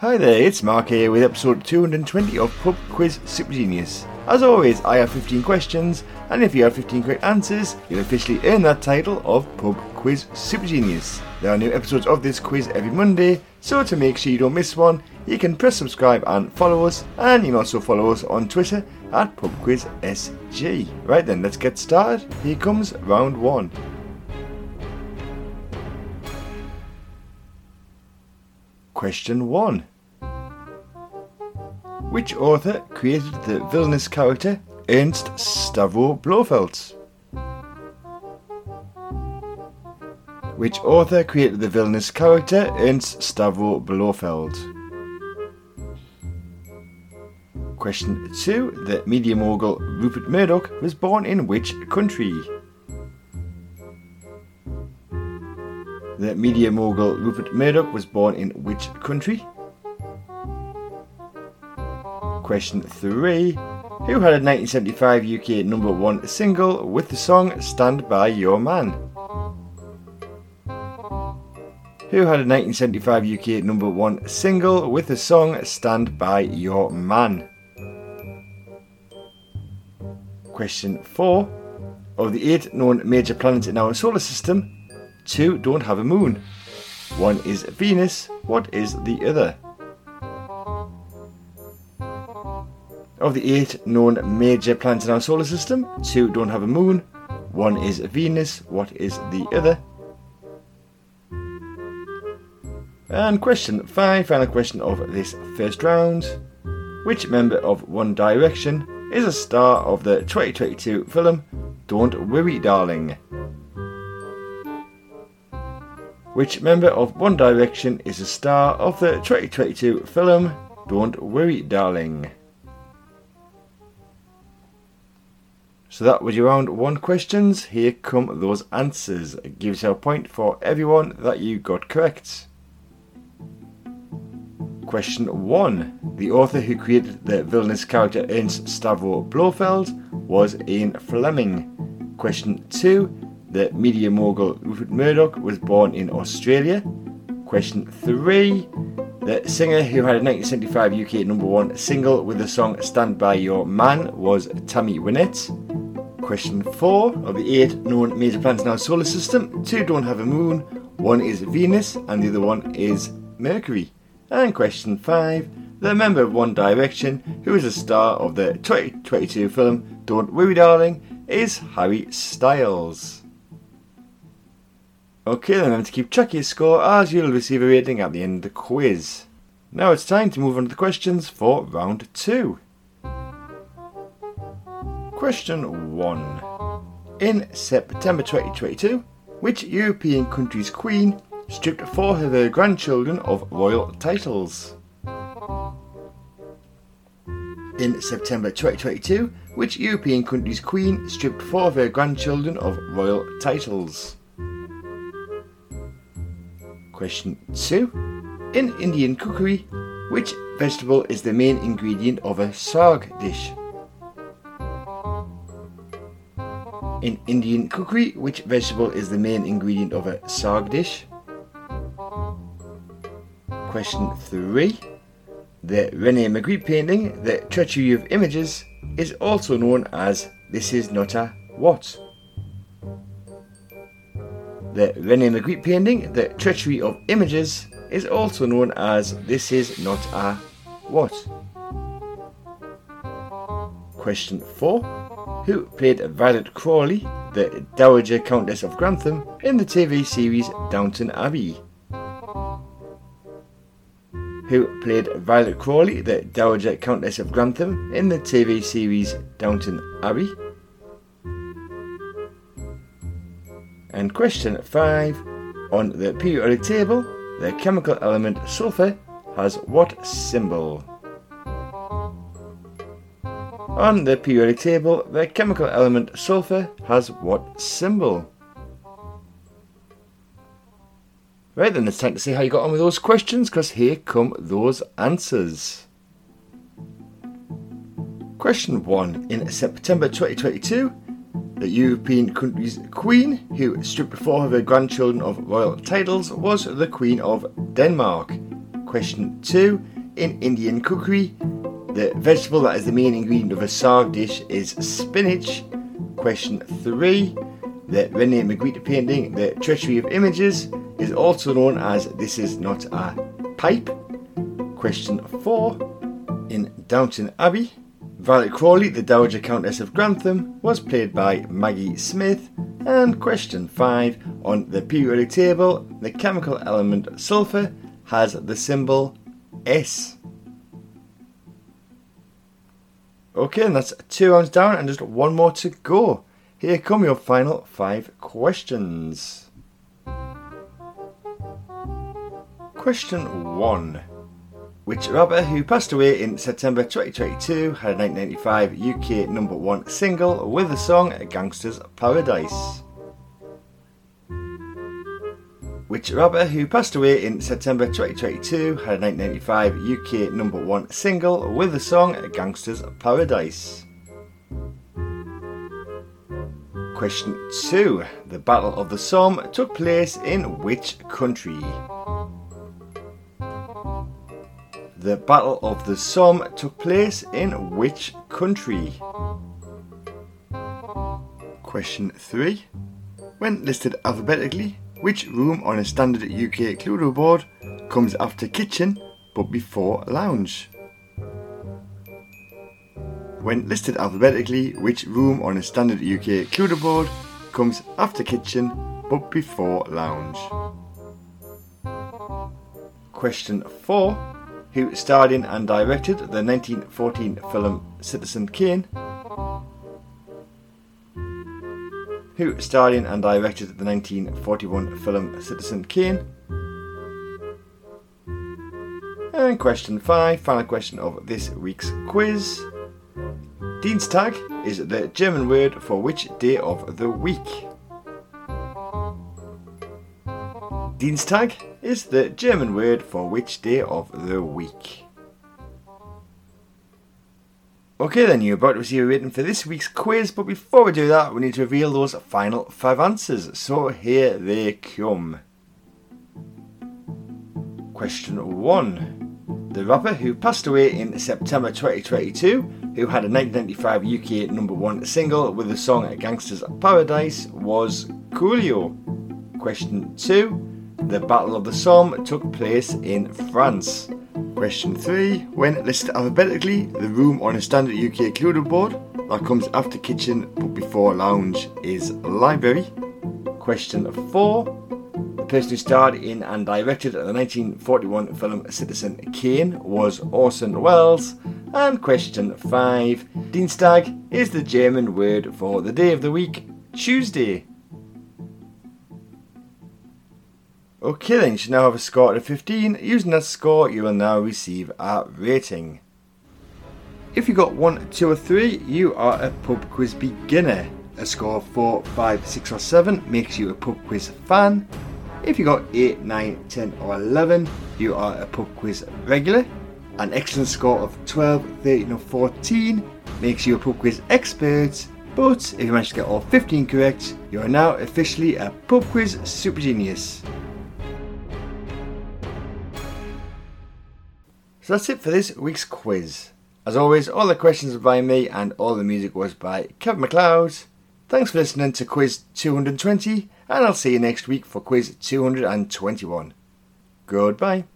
Hi there, it's Mark here with episode 220 of Pub Quiz Super Genius. As always, I have 15 questions, and if you have 15 correct answers, you'll officially earn that title of Pub Quiz Super Genius. There are new episodes of this quiz every Monday, so to make sure you don't miss one, you can press subscribe and follow us, and you can also follow us on Twitter at PubQuizSG. Right then, let's get started. Here comes round one. Question 1. Which author created the villainous character Ernst Stavro Blofeld? Which author created the villainous character Ernst Stavro Blofeld? Question 2. The media mogul Rupert Murdoch was born in which country? The media mogul Rupert Murdoch was born in which country? Question 3. Who had a 1975 UK number 1 single with the song Stand By Your Man? Who had a 1975 UK number 1 single with the song Stand By Your Man? Question 4. Of the eight known major planets in our solar system, two don't have a moon. One is Venus, what is the other? Of the eight known major planets in our solar system, two don't have a moon. One is Venus, what is the other? And question five, final question of this first round. Which member of One Direction is a star of the 2022 film Don't Worry Darling? Which member of One Direction is a star of the 2022 film Don't Worry Darling? So that was your round one questions. Here come those answers. It gives you a point for everyone that you got correct. Question 1. The author who created the villainous character Ernst Stavro Blofeld was Ian Fleming. Question 2. The media mogul Rupert Murdoch was born in Australia. Question 3. The singer who had a 1975 UK number 1 single with the song Stand By Your Man was Tammy Wynette. Question 4. Of the 8 known major planets in our solar system, 2 don't have a moon, one is Venus and the other one is Mercury. And question 5. The member of One Direction, who is a star of the 2022 film Don't Worry Darling, is Harry Styles. Okay, then to keep track of your score as you'll receive a rating at the end of the quiz. Now it's time to move on to the questions for round 2. Question 1. In September 2022, which European country's queen stripped four of her grandchildren of royal titles? In September 2022, which European country's queen stripped four of her grandchildren of royal titles? Question 2. In Indian cookery, which vegetable is the main ingredient of a saag dish? In Indian cookery, which vegetable is the main ingredient of a saag dish? Question 3. The Rene Magritte painting, The Treachery of Images, is also known as This Is Not a What? The Rene Magritte painting, The Treachery of Images, is also known as This Is Not a What? Question 4. Who played Violet Crawley, the Dowager Countess of Grantham, in the TV series Downton Abbey? Who played Violet Crawley, the Dowager Countess of Grantham, in the TV series Downton Abbey? And question 5. On the periodic table, the chemical element sulfur has what symbol? On the periodic table, the chemical element sulfur has what symbol? Right then, it's time to see how you got on with those questions, because here come those answers. Question 1. In September 2022, the European country's queen, who stripped four of her grandchildren of royal titles, was the Queen of Denmark. Question 2. In Indian cookery, the vegetable that is the main ingredient of a saag dish is spinach. Question 3. The Rene Magritte painting, The Treachery of Images, is also known as This Is Not a Pipe. Question 4. In Downton Abbey, Violet Crawley, the Dowager Countess of Grantham, was played by Maggie Smith. And question 5. On the periodic table, the chemical element sulfur has the symbol S. Okay, and that's two rounds down and just one more to go. Here come your final five questions. Question 1. Which rapper who passed away in September 2022 had a 1995 UK number one single with the song Gangsta's Paradise? Which rapper who passed away in September 2022 had a 1995 UK number one single with the song Gangsta's Paradise? Question 2. The Battle of the Somme took place in which country? The Battle of the Somme took place in which country? Question 3. When listed alphabetically, which room on a standard UK Cluedo board comes after kitchen but before lounge? When listed alphabetically, which room on a standard UK Cluedo board comes after kitchen but before lounge? Question 4. Who starred in and directed the 1914 film Citizen Kane? Who starred in and directed the 1941 film Citizen Kane? And question 5, final question of this week's quiz. Dienstag is the German word for which day of the week? Dienstag is the German word for which day of the week? Okay, then you're about to receive a rating for this week's quiz, but before we do that, we need to reveal those final five answers. So here they come. Question 1. The rapper who passed away in September 2022, who had a 1995 UK number one single with the song Gangsta's Paradise, was Coolio. Question 2. The Battle of the Somme took place in France. Question 3. When listed alphabetically, the room on a standard UK Cluedo board that comes after kitchen but before lounge is library. Question 4 the person who starred in and directed the 1941 film Citizen Kane was Orson Welles. And question 5 Dienstag is the German word for the day of the week, Tuesday. Okay, then you should now have a score of 15. Using that score, you will now receive a rating. If you got 1, 2, or 3, you are a pub quiz beginner. A score of 4, 5, 6, or 7 makes you a pub quiz fan. If you got 8, 9, 10 or 11, you are a pub quiz regular. An excellent score of 12, 13 or 14 makes you a pub quiz expert. But if you manage to get all 15 correct, you are now officially a pub quiz super genius. So that's it for this week's quiz. As always, all the questions were by me and all the music was by Kevin MacLeod. Thanks for listening to Quiz 220 and I'll see you next week for quiz 221. Goodbye.